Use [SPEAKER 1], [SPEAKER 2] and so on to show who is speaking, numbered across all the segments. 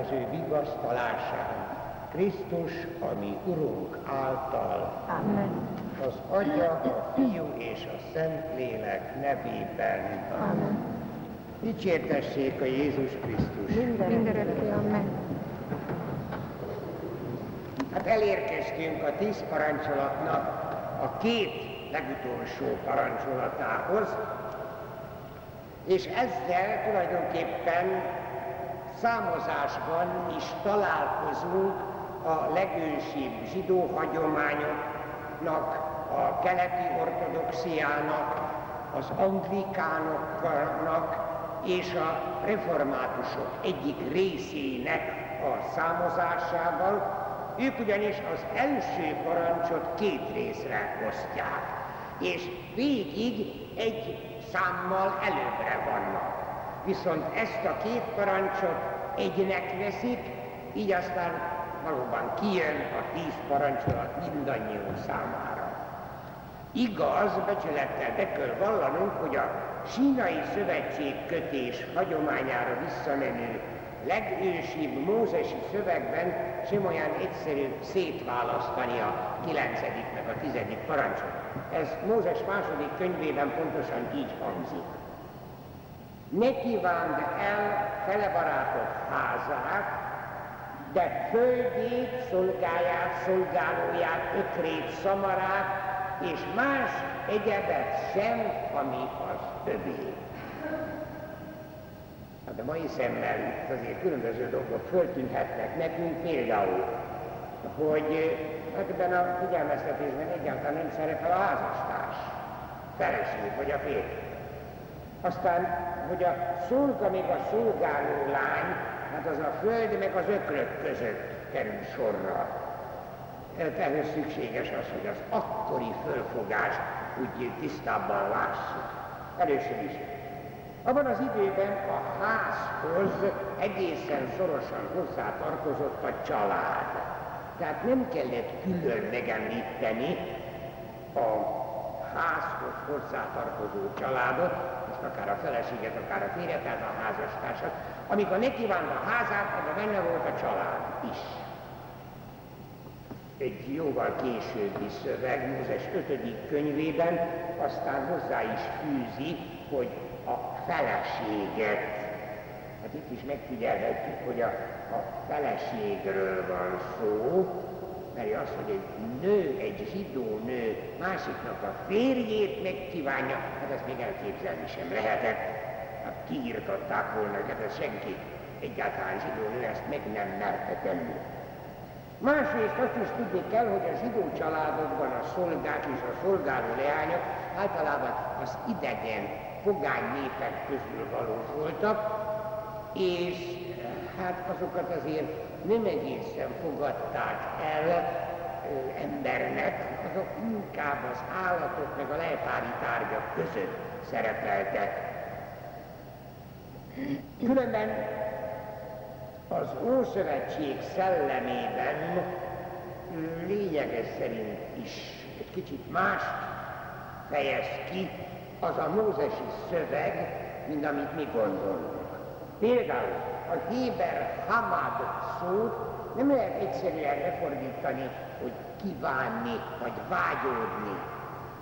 [SPEAKER 1] az ő vigasztalásán, Krisztus, ami Urunk által.
[SPEAKER 2] Amen.
[SPEAKER 1] Az Atya, a Fiú és a Szentlélek nevében.
[SPEAKER 2] Amen.
[SPEAKER 1] Dicsértessék a Jézus Krisztus.
[SPEAKER 2] Mindenekre amen.
[SPEAKER 1] Hát elérkeztünk a tíz parancsolatnak a két legutolsó parancsolatához, és ezzel tulajdonképpen számozásban is találkozunk a legősibb zsidó hagyományoknak, a keleti ortodoxiának, az anglikánoknak és a reformátusok egyik részének a számozásával, ők ugyanis az első parancsot két részre osztják, és végig egy számmal előbbre vannak. Viszont ezt a két parancsot egynek veszik, így aztán valóban kijön a tíz parancsolat mindannyiunk számára. Igaz, becsülettel be kell vallanunk, hogy a sínai szövetség kötés hagyományára visszamenő legősibb mózesi szövegben sem olyan egyszerű szétválasztani a kilencedik meg a tizedik parancsot. Ez Mózes második könyvében pontosan így hangzik. Ne kívánd el fele barátok házát, de földjét, szolgáját, szolgálóját, ökrét, szamarát, és más egyebet sem, ami az övé. Hát a mai szemmel itt azért különböző dolgok föltűnhetnek nekünk, például, hogy hát ebben a figyelmeztetésben egyáltalán nem szerepel a házastárs, feleség vagy a férj. Aztán, hogy a szolga még a szolgáló lány, hát az a föld meg az ökrök között kerül sorra. Ehhez szükséges az, hogy az akkori fölfogást úgy tisztábban lássuk. Először is abban az időben a házhoz egészen szorosan hozzátartozott a család. Tehát nem kellett külön megemlíteni a házhoz hozzátartozó családot, most akár a feleséget, akár a férjet, tehát a házastársat. Amikor neki van a házát, abban benne volt a család is. Egy jóval későbbi szöveg, Mózes 5. könyvében aztán hozzá is fűzi, hogy a feleséget. Hát itt is megfigyelhetjük, hogy a, a feleségről van szó, mert az, hogy egy nő, egy zsidó nő másiknak a férjét megkívánja, hát ezt még elképzelni sem lehetett. Hát kiírtották volna, hát ez senki, egyáltalán zsidó nő ezt meg nem merte tenni. Másrészt azt is tudni kell, hogy a zsidó családokban a szolgák és a szolgáló leányok általában az idegen pogány népek közül valók voltak, és hát azokat azért nem egészen fogadták el embernek, azok inkább az állatok meg a leltári tárgyak között szerepeltek. Különben az Ószövetség szellemében lényeges szerint is egy kicsit más fejez ki az a mózesi szöveg, mint amit mi gondolunk. Például a Héber Hamad szót nem lehet egyszerűen lefordítani, hogy kívánni vagy vágyódni.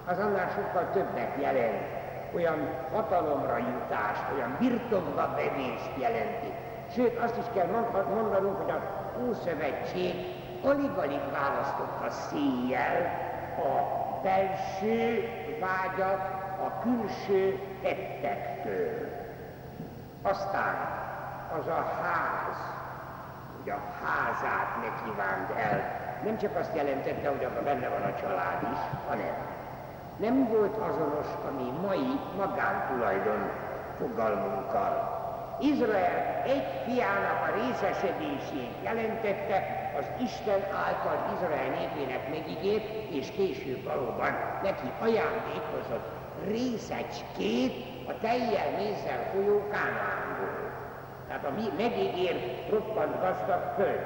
[SPEAKER 1] Az annál sokkal többet jelent. Olyan hatalomra jutást, olyan birtokba vevést jelenti. Sőt, azt is kell mondanunk, hogy a Ószövetség alig-alig választotta széjjel a belső vágyat a külső tettektől. Aztán az a ház, hogy a házát ne kívánt el, nem csak azt jelentette, hogy abban benne van a család is, hanem nem volt azonos a mi mai magántulajdon fogalmunkkal. Izrael egy fiának a részesedését jelentette az Isten által Izrael népének megígért, és később valóban neki ajándékozott részecskét a teljel mézzel folyó Kánaánból. Tehát a megígért roppant gazdag föld.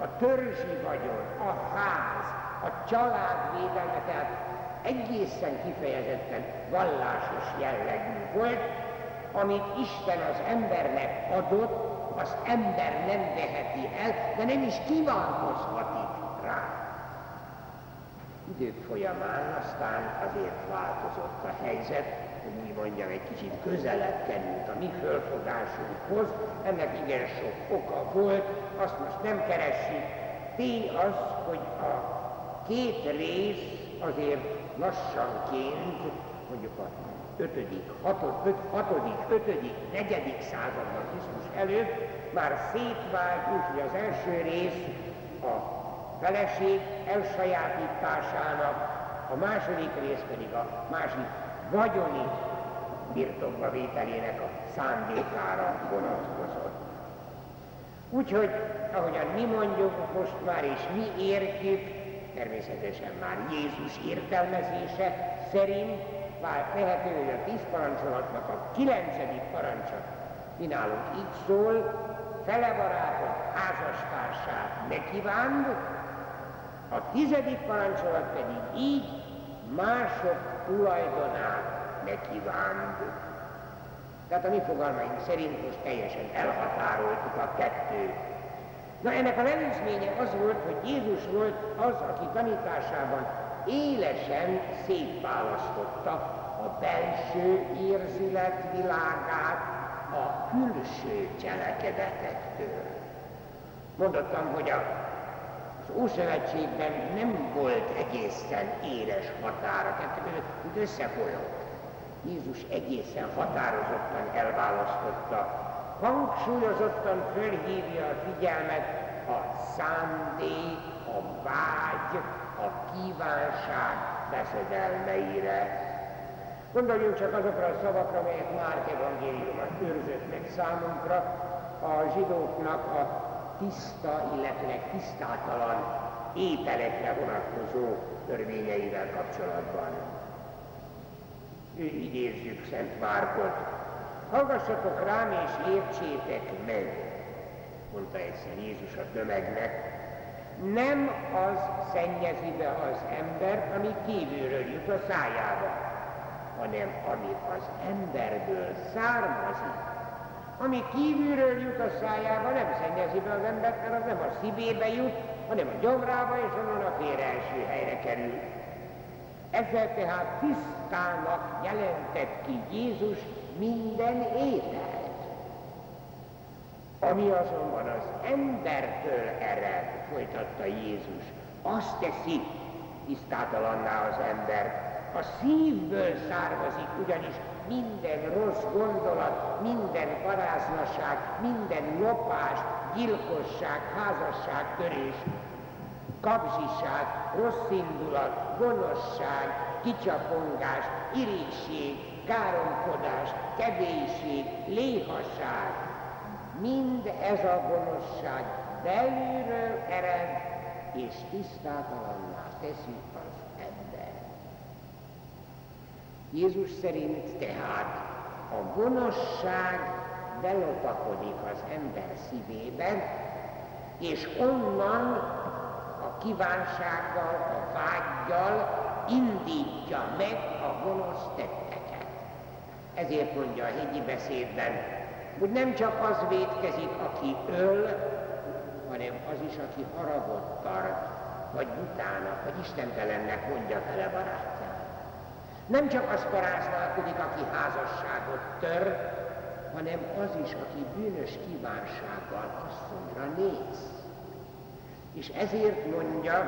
[SPEAKER 1] A törzsi vagyon, a ház, a család védelme, tehát egészen kifejezetten vallásos jellegű volt, amit Isten az embernek adott a azt ember nem veheti el, de nem is kívánkozhatik rá. Idők folyamán aztán azért változott a helyzet, hogy úgy mondjam, egy kicsit közelebb került a mi fölfogásunkhoz. Ennek igen sok oka volt, azt most nem keressük. Tény az, hogy a két rész azért lassanként, mondjuk a 5., 6., 6., 5., 4. században Krisztus előtt már szétvált, úgyhogy az első rész a feleség elsajátításának, a második rész pedig a másik vagyoni birtokba vételének a szándékára vonatkozott. Úgyhogy, ahogyan mi mondjuk most már, és mi értjük, természetesen már Jézus értelmezése szerint vált lehető, hogy a tíz parancsolatnak a kilencedik parancsa mi nálunk így szól, fele barátok házastársát ne kívánd, a tizedik parancsolat pedig így mások tulajdonát ne kívánd. Tehát a mi fogalmaink szerint most teljesen elhatároltuk a kettőt. Na ennek a előzménye az volt, hogy Jézus volt az, aki tanításában élesen szétválasztotta a belső érzilet világát a külső cselekedetektől. Mondottam, hogy a az Ószövetségben nem volt egészen éles határ, a kettő között, úgy összefolyott. Jézus egészen határozottan elválasztotta, hangsúlyozottan fölhívja a figyelmet a szándék, a vágy, a kívánság veszedelmeire. Gondoljunk csak azokra a szavakra, amelyek Márk evangéliumot őrzött meg számunkra, a zsidóknak a tiszta, illetve tisztátalan ételekre vonatkozó törvényeivel kapcsolatban. Ő idézzük Szent Márkot. Hallgassatok rám és értsétek meg, mondta egyszer Jézus a tömegnek, nem az szennyezi be az ember, ami kívülről jut a szájába, hanem ami az emberből származik, ami kívülről jut a szájába, nem szennyezi be az embert, mert az nem a szívébe jut, hanem a gyomrába, és onnan a félre első helyre kerül. Ezzel tehát tisztának jelentett ki Jézus minden ételt. Ami azonban az embertől ered, folytatta Jézus, azt teszi tisztátalanná az ember. A szívből származik ugyanis minden rossz gondolat, minden paráznaság, minden lopás, gyilkosság, házasságtörés, kapzsiság, rossz indulat, gonoszság, kicsapongás, irigység, káromkodás, kevéség, léhasság. Mind ez a gonoszság belülről ered, és tisztátalanná teszi Jézus szerint tehát a gonoszság belopakodik az ember szívében, és onnan a kívánsággal, a vágyjal indítja meg a gonosz tetteket. Ezért mondja a hegyi beszédben, hogy nem csak az védkezik, aki öl, hanem az is, aki haragot tart, vagy utána, vagy istentelennek mondja fele barátját. Nem csak az paráználkodik, aki házasságot tör, hanem az is, aki bűnös kívánsággal asszonyra néz. És ezért mondja,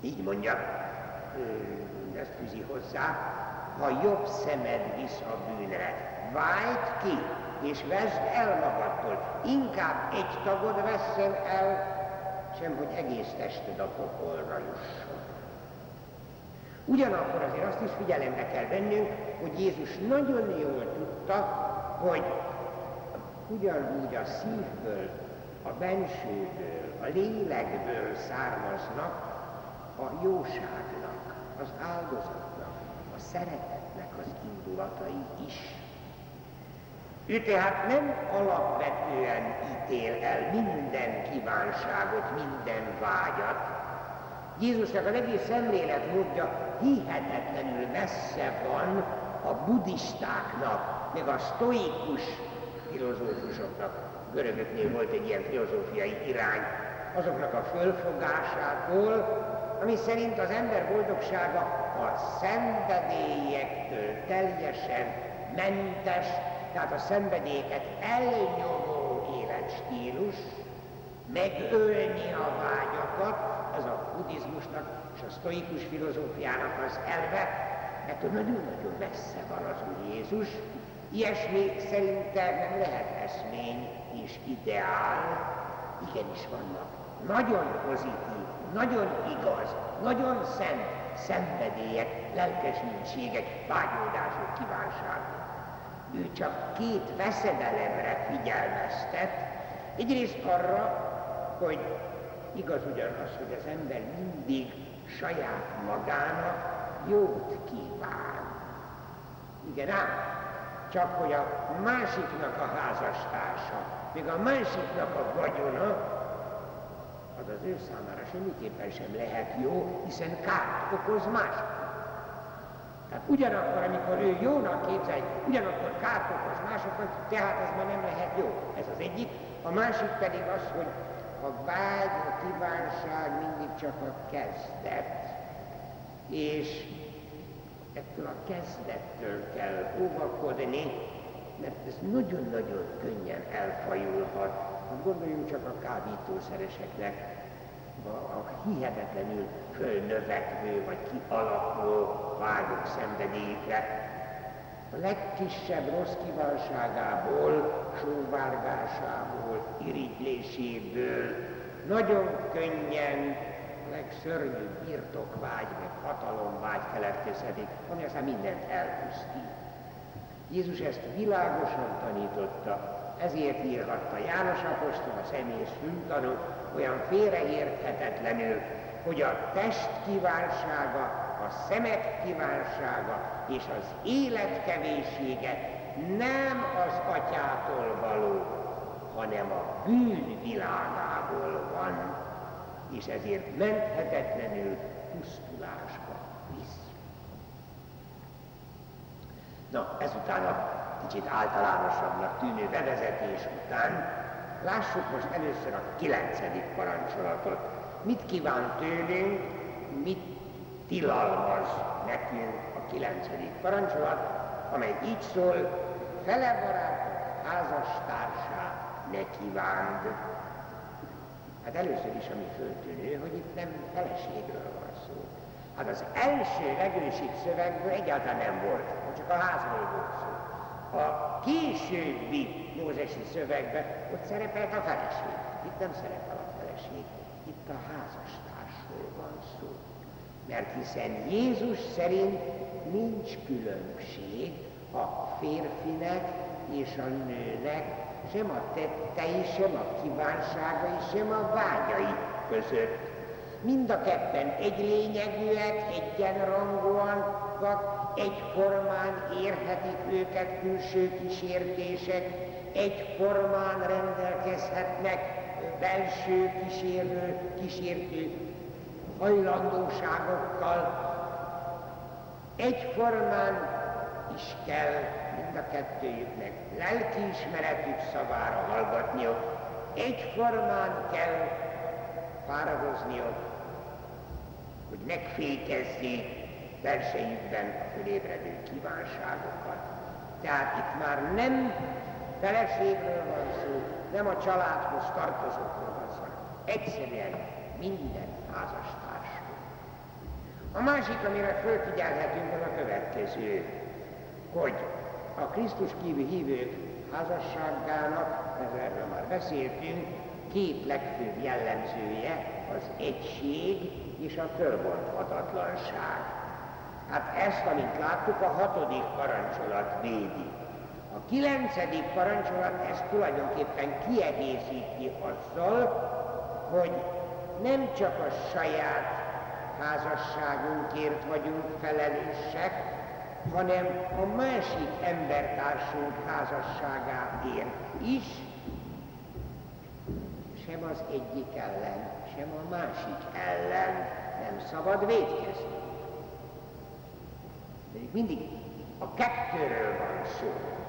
[SPEAKER 1] így mondja, ezt fűzi hozzá, ha jobb szemed visz a bűnre, vájt ki, és vesd el magadtól. Inkább egy tagod vesszen el, sem hogy egész tested a pokolra jusson. Ugyanakkor azért azt is figyelembe kell vennünk, hogy Jézus nagyon jól tudta, hogy ugyanúgy a szívből, a bensőből, a lélekből származnak a jóságnak, az áldozatnak, a szeretetnek az indulatai is. Ő tehát nem alapvetően ítél el minden kívánságot, minden vágyat, Jézusnak az egész szemléletmódja hihetetlenül messze van a buddhistáknak, meg a sztoikus filozófusoknak, görögöknél volt egy ilyen filozófiai irány, azoknak a fölfogásától, ami szerint az ember boldogsága a szenvedélyektől teljesen mentes, tehát a szenvedélyeket elnyomó életstílus, megölni a vágyakat, ez a buddhizmusnak és a sztoikus filozófiának az elve, mert nagyon-nagyon messze van az Úr Jézus, ilyesmi szerintem nem lehet eszmény és ideál, igenis vannak nagyon pozitív, nagyon igaz, nagyon szent szenvedélyek, lelkesültségek, vágyódások, kívánságok. Ő csak két veszedelemre figyelmeztet. Egyrészt arra, hogy igaz ugyanaz, hogy az ember mindig saját magának jót kíván. Igen ám, csak hogy a másiknak a házastársa, még a másiknak a vagyona, az az ő számára semmiképpen sem lehet jó, hiszen kárt okoz másnak. Tehát ugyanakkor, amikor ő jónak képzel, ugyanakkor kárt okoz másoknak, tehát ez már nem lehet jó. Ez az egyik. A másik pedig az, hogy a vágy, a kívánság mindig csak a kezdet. És ettől a kezdettől kell óvakodni, mert ez nagyon-nagyon könnyen elfajulhat. Hát gondoljunk csak a kábítószereseknek, a, hihetetlenül fölnövekvő vagy kialakuló vágyok szenvedélyükre. A legkisebb rossz kívánságából, sóvárgásából, irigyléséből nagyon könnyen legszörnyűbb birtokvágy, meg hatalomvágy keletkezhetik, ami aztán mindent elpusztít. Jézus ezt világosan tanította, ezért írhatta János Apostol, a személyes fültanú, olyan félreérthetetlenül, hogy a test kívánsága, a szemek kívánsága és az élet kevéssége nem az atyától való, hanem a bűn világából van és ezért menthetetlenül pusztulásba visz. Na, ezután a kicsit általánosabbnak tűnő bevezetés után lássuk most először a kilencedik parancsolatot. Mit kíván tőlünk, mit tilalmaz nekünk a kilencedik parancsolat, amely így szól, fele barátok házastársá ne kívánd. Hát először is, ami föltűnő, hogy itt nem feleségről van szó. Hát az első legősibb szövegből egyáltalán nem volt, csak a házról volt szó. A későbbi mózesi szövegben ott szerepelt a feleség. Itt nem szerepel a feleség, itt a házastársról van szó. Mert hiszen Jézus szerint nincs különbség a férfinek és a nőnek sem a tettei, sem a kívánságai, sem a vágyai között. Mind a ketten egy lényegűek, egyenrangúan, egyformán érhetik őket külső kísértések, egyformán rendelkezhetnek belső kísérő, kísértő hajlandóságokkal, egyformán is kell mind a kettőjüknek lelkiismeretük szavára hallgatniuk, egyformán kell fáradozniuk, hogy megfékezzék belsejükben a fölébredő kívánságokat. Tehát itt már nem feleségről van szó, nem a családhoz tartozókról van szó, egyszerűen minden házastársról. A másik, amire fölfigyelhetünk, az a következő, hogy a Krisztus kívül hívők házasságának, erről már beszéltünk, két legfőbb jellemzője az egység és a fölbonthatatlanság. Hát ezt, amit láttuk, a hatodik parancsolat védi. A kilencedik parancsolat ezt tulajdonképpen kiegészíti azzal, hogy nem csak a saját házasságunkért vagyunk felelősek, hanem a másik embertársunk házasságáért is, sem az egyik ellen, sem a másik ellen nem szabad védkezni. De mindig a kettőről van szó.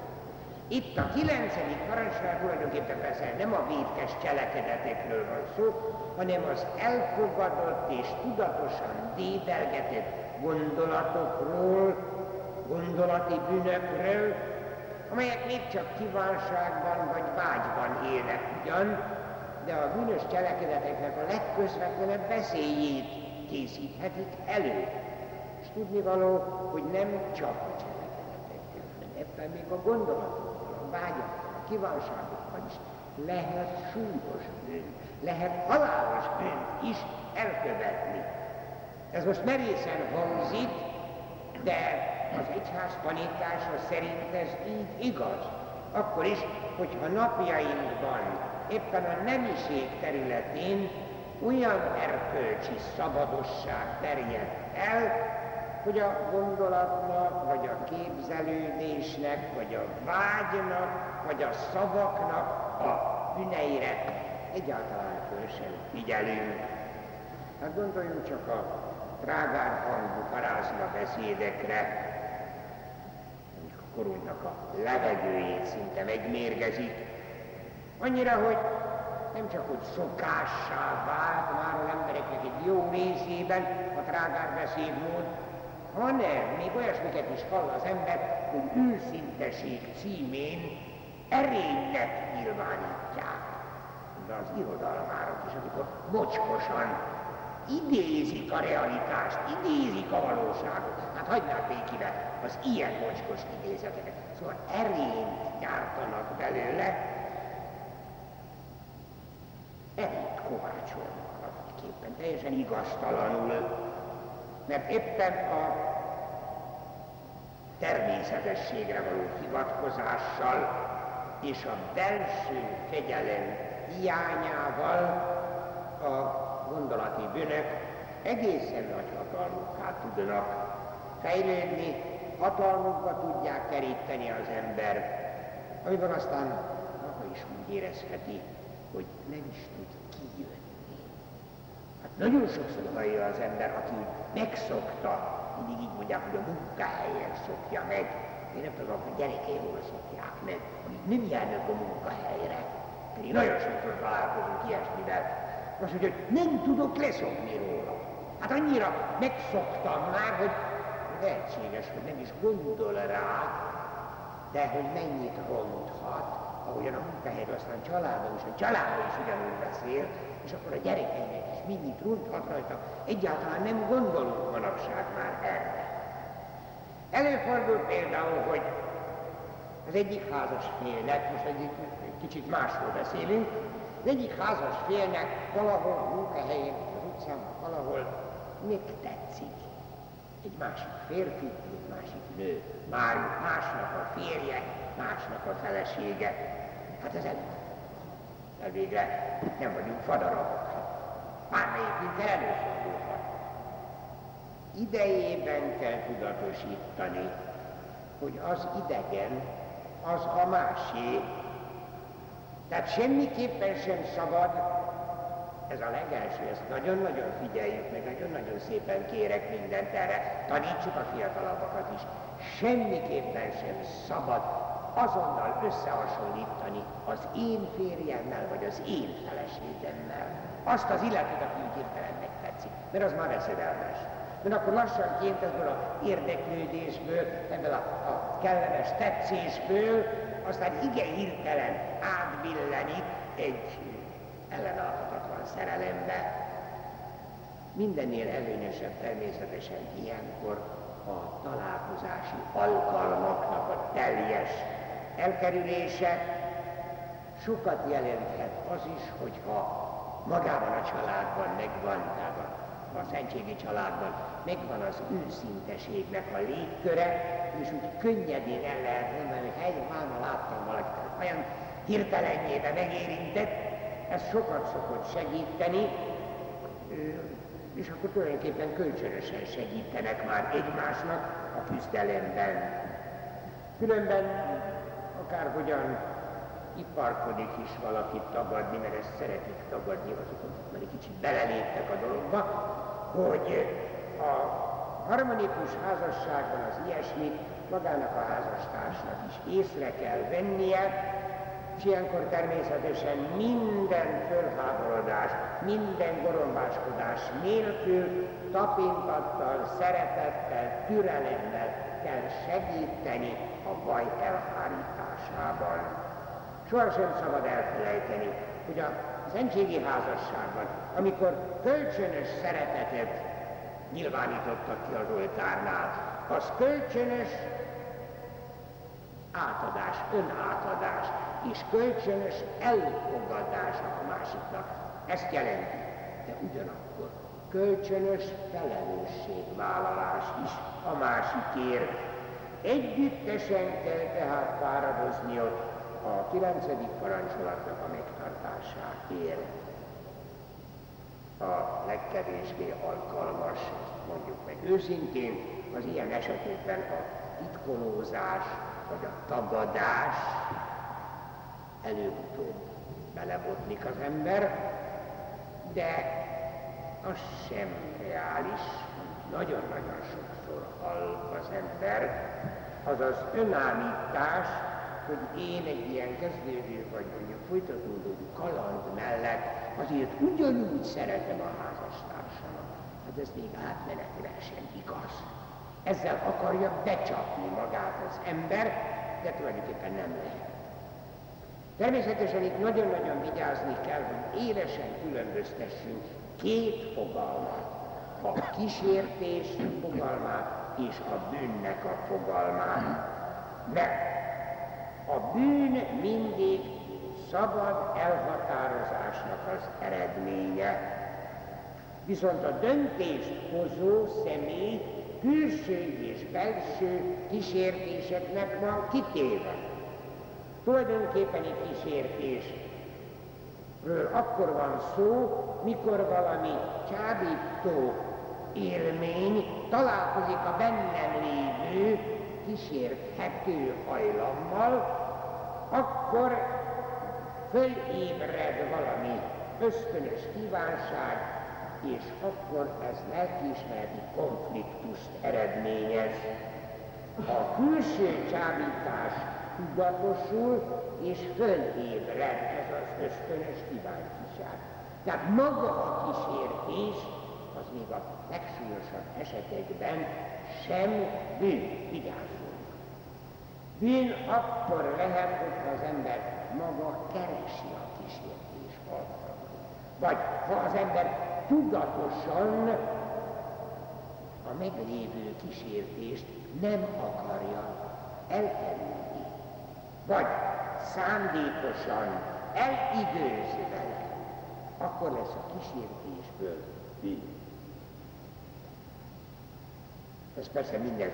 [SPEAKER 1] Itt a kilencedik parancsnál tulajdonképpen persze nem a vétkes cselekedetekről van szó, hanem az elfogadott és tudatosan dédelgetett gondolatokról, gondolati bűnökről, amelyek még csak kívánságban vagy vágyban élnek ugyan, de a bűnös cselekedeteknek a legközvetlenebb beszéljét készíthetik elő. És tudnivaló, hogy nem csak a cselekedetekkel, hanem ebben még a gondolatokkal, a vágyakkal, a kívánságokkal is lehet súlyos bűn, lehet halálos bűn is elkövetni. Ez most merészen hangzik, de az egyház tanítása szerint ez így igaz. Akkor is, hogyha napjainkban éppen a nemiség területén olyan erkölcsi szabadosság terjed el, hogy a gondolatnak, vagy a képzelődésnek, vagy a vágynak, vagy a szavaknak a bűneire egyáltalán föl sem figyelünk. Hát gondoljunk csak a trágár hangú parázna beszédekre, korunknak a levegőjét szinte megmérgezik. Annyira, hogy nem csak hogy szokássá vált már az embereknek egy jó részében a trágár beszédmód, hanem még olyasmiket is hall az ember, hogy őszinteség címén erénynek nyilvánítják. De az irodalmárok is, amikor mocskosan idézik a realitást, idézik a valóságot. Hát hagynák békibe az ilyen mocskos idézeteket. Szóval erényt gyártanak belőle, erényt kovácsolnak képen, teljesen igaztalanul, mert éppen a természetességre való hivatkozással és a belső kegyelem hiányával a gondolati bűnök egészen nagy hatalmukká tudnak fejlődni, hatalmukba tudják keríteni az ember, amiben aztán maga is úgy érezheti, hogy nem is tud kijönni. Hát nagyon sokszor hallja az ember, aki megszokta, mindig így mondják, hogy a munkahelyen szokja meg, én nem tudom, hogy gyerekei hol szokják meg, amik nem járnak a munkahelyre. Pedig nagyon sokszor találkozunk ilyesmivel, mondja, hogy nem tudok leszokni róla. Hát annyira megszoktam már, hogy lehetséges, hogy nem is gondol rá, de hogy mennyit ronthat, ahogyan a munkahelyről aztán családban is, a családban is ugyanúgy beszél, és akkor a gyerekeinek is mindig ronthat rajta. Egyáltalán nem gondolunk manapság már erre. Előfordul például, hogy az egyik házas félnek, most egy kicsit másról beszélünk, az egyik házas félnek valahol a munkahelyén, az utcán, valahol még tetszik. Egy másik férfi, egy másik nő, már másnak a férje, másnak a felesége. Hát ez elvégre nem vagyunk fadarabok. Bármelyikünkkel előfordulhat. Idejében kell tudatosítani, hogy az idegen, az a másé, tehát semmiképpen sem szabad, ez a legelső, ezt nagyon-nagyon figyeljük meg, nagyon-nagyon szépen kérek mindent erre, tanítsuk a fiatalabbakat is. Semmiképpen sem szabad azonnal összehasonlítani az én férjemmel, vagy az én feleségemmel. Azt az illetőt, aki úgy hirtelen megtetszik, mert az már veszedelmes. Mert akkor lassanként ebből a érdeklődésből, ebből a, a kellemes tetszésből aztán igen hirtelen átbillenik egy ellenállhatatlan szerelembe. Mindennél előnyösebb természetesen ilyenkor a találkozási alkalmaknak a teljes elkerülése. Sokat jelenthet az is, hogyha magában a családban megvan, tehát a, szentségi családban megvan az őszinteségnek a légköre, és úgy könnyedén el lehet mondani, hogy hely, már láttam valakit, olyan hirtelenjébe megérintett, ez sokat szokott segíteni, és akkor tulajdonképpen kölcsönösen segítenek már egymásnak a küzdelemben. Különben akárhogyan iparkodik is valaki tagadni, mert ezt szeretik tagadni, azok, mert egy kicsit beleléptek a dologba, hogy a harmonikus házasságban az ilyesmi magának a házastársnak is észre kell vennie, és ilyenkor természetesen minden fölháborodás, minden gorombáskodás nélkül, tapintattal, szeretettel, türelemmel kell segíteni a baj elhárításában. Sohasem szabad elfelejteni, hogy a szentségi házasságban, amikor kölcsönös szeretetet nyilvánítottak ki az oltárnál, az kölcsönös átadás, önátadás és kölcsönös elfogadása a másiknak. Ezt jelenti. De ugyanakkor kölcsönös felelősségvállalás is a másikért. Együttesen kell tehát fáradozni ott a kilencedik parancsolatnak a megtartásáért. A legkevésbé alkalmas, mondjuk meg őszintén, az ilyen esetekben a titkolózás, vagy a tagadás előbb-utóbb belebotlik az ember, de az sem reális, nagyon-nagyon sokszor hall az ember, az az önállítás, hogy én egy ilyen kezdődő vagy mondjuk folytatódó kaland mellett azért ugyanúgy szeretem a házastársamat. Hát ez még átmenetileg sem igaz. Ezzel akarja becsapni magát az ember, de tulajdonképpen nem lehet. Természetesen itt nagyon-nagyon vigyázni kell, hogy élesen különböztessünk két fogalmat. A kísértés fogalmát és a bűnnek a fogalmát. Mert a bűn mindig szabad elhatározásnak az eredménye. Viszont a döntést hozó személy külső és belső kísértéseknek van kitéve. Tulajdonképpen egy kísértésről akkor van szó, mikor valami csábító élmény találkozik a bennem lévő kísérthető hajlammal, akkor fölébred valami ösztönös kívánság, és akkor ez lelkiismereti konfliktust eredményez. A külső csábítás tudatosul, és fölébred ez az ösztönös kíváncsiság. Tehát maga a kísértés, az még a legsúlyosabb esetekben sem bűn, vigyázzunk. Bűn akkor lehet, hogyha az ember maga keresi a kísértés alkalmát. Vagy ha az ember tudatosan a meglévő kísértést nem akarja elkerülni, vagy szándékosan elidőzi vele, akkor lesz a kísértésből bűn. Ez persze minden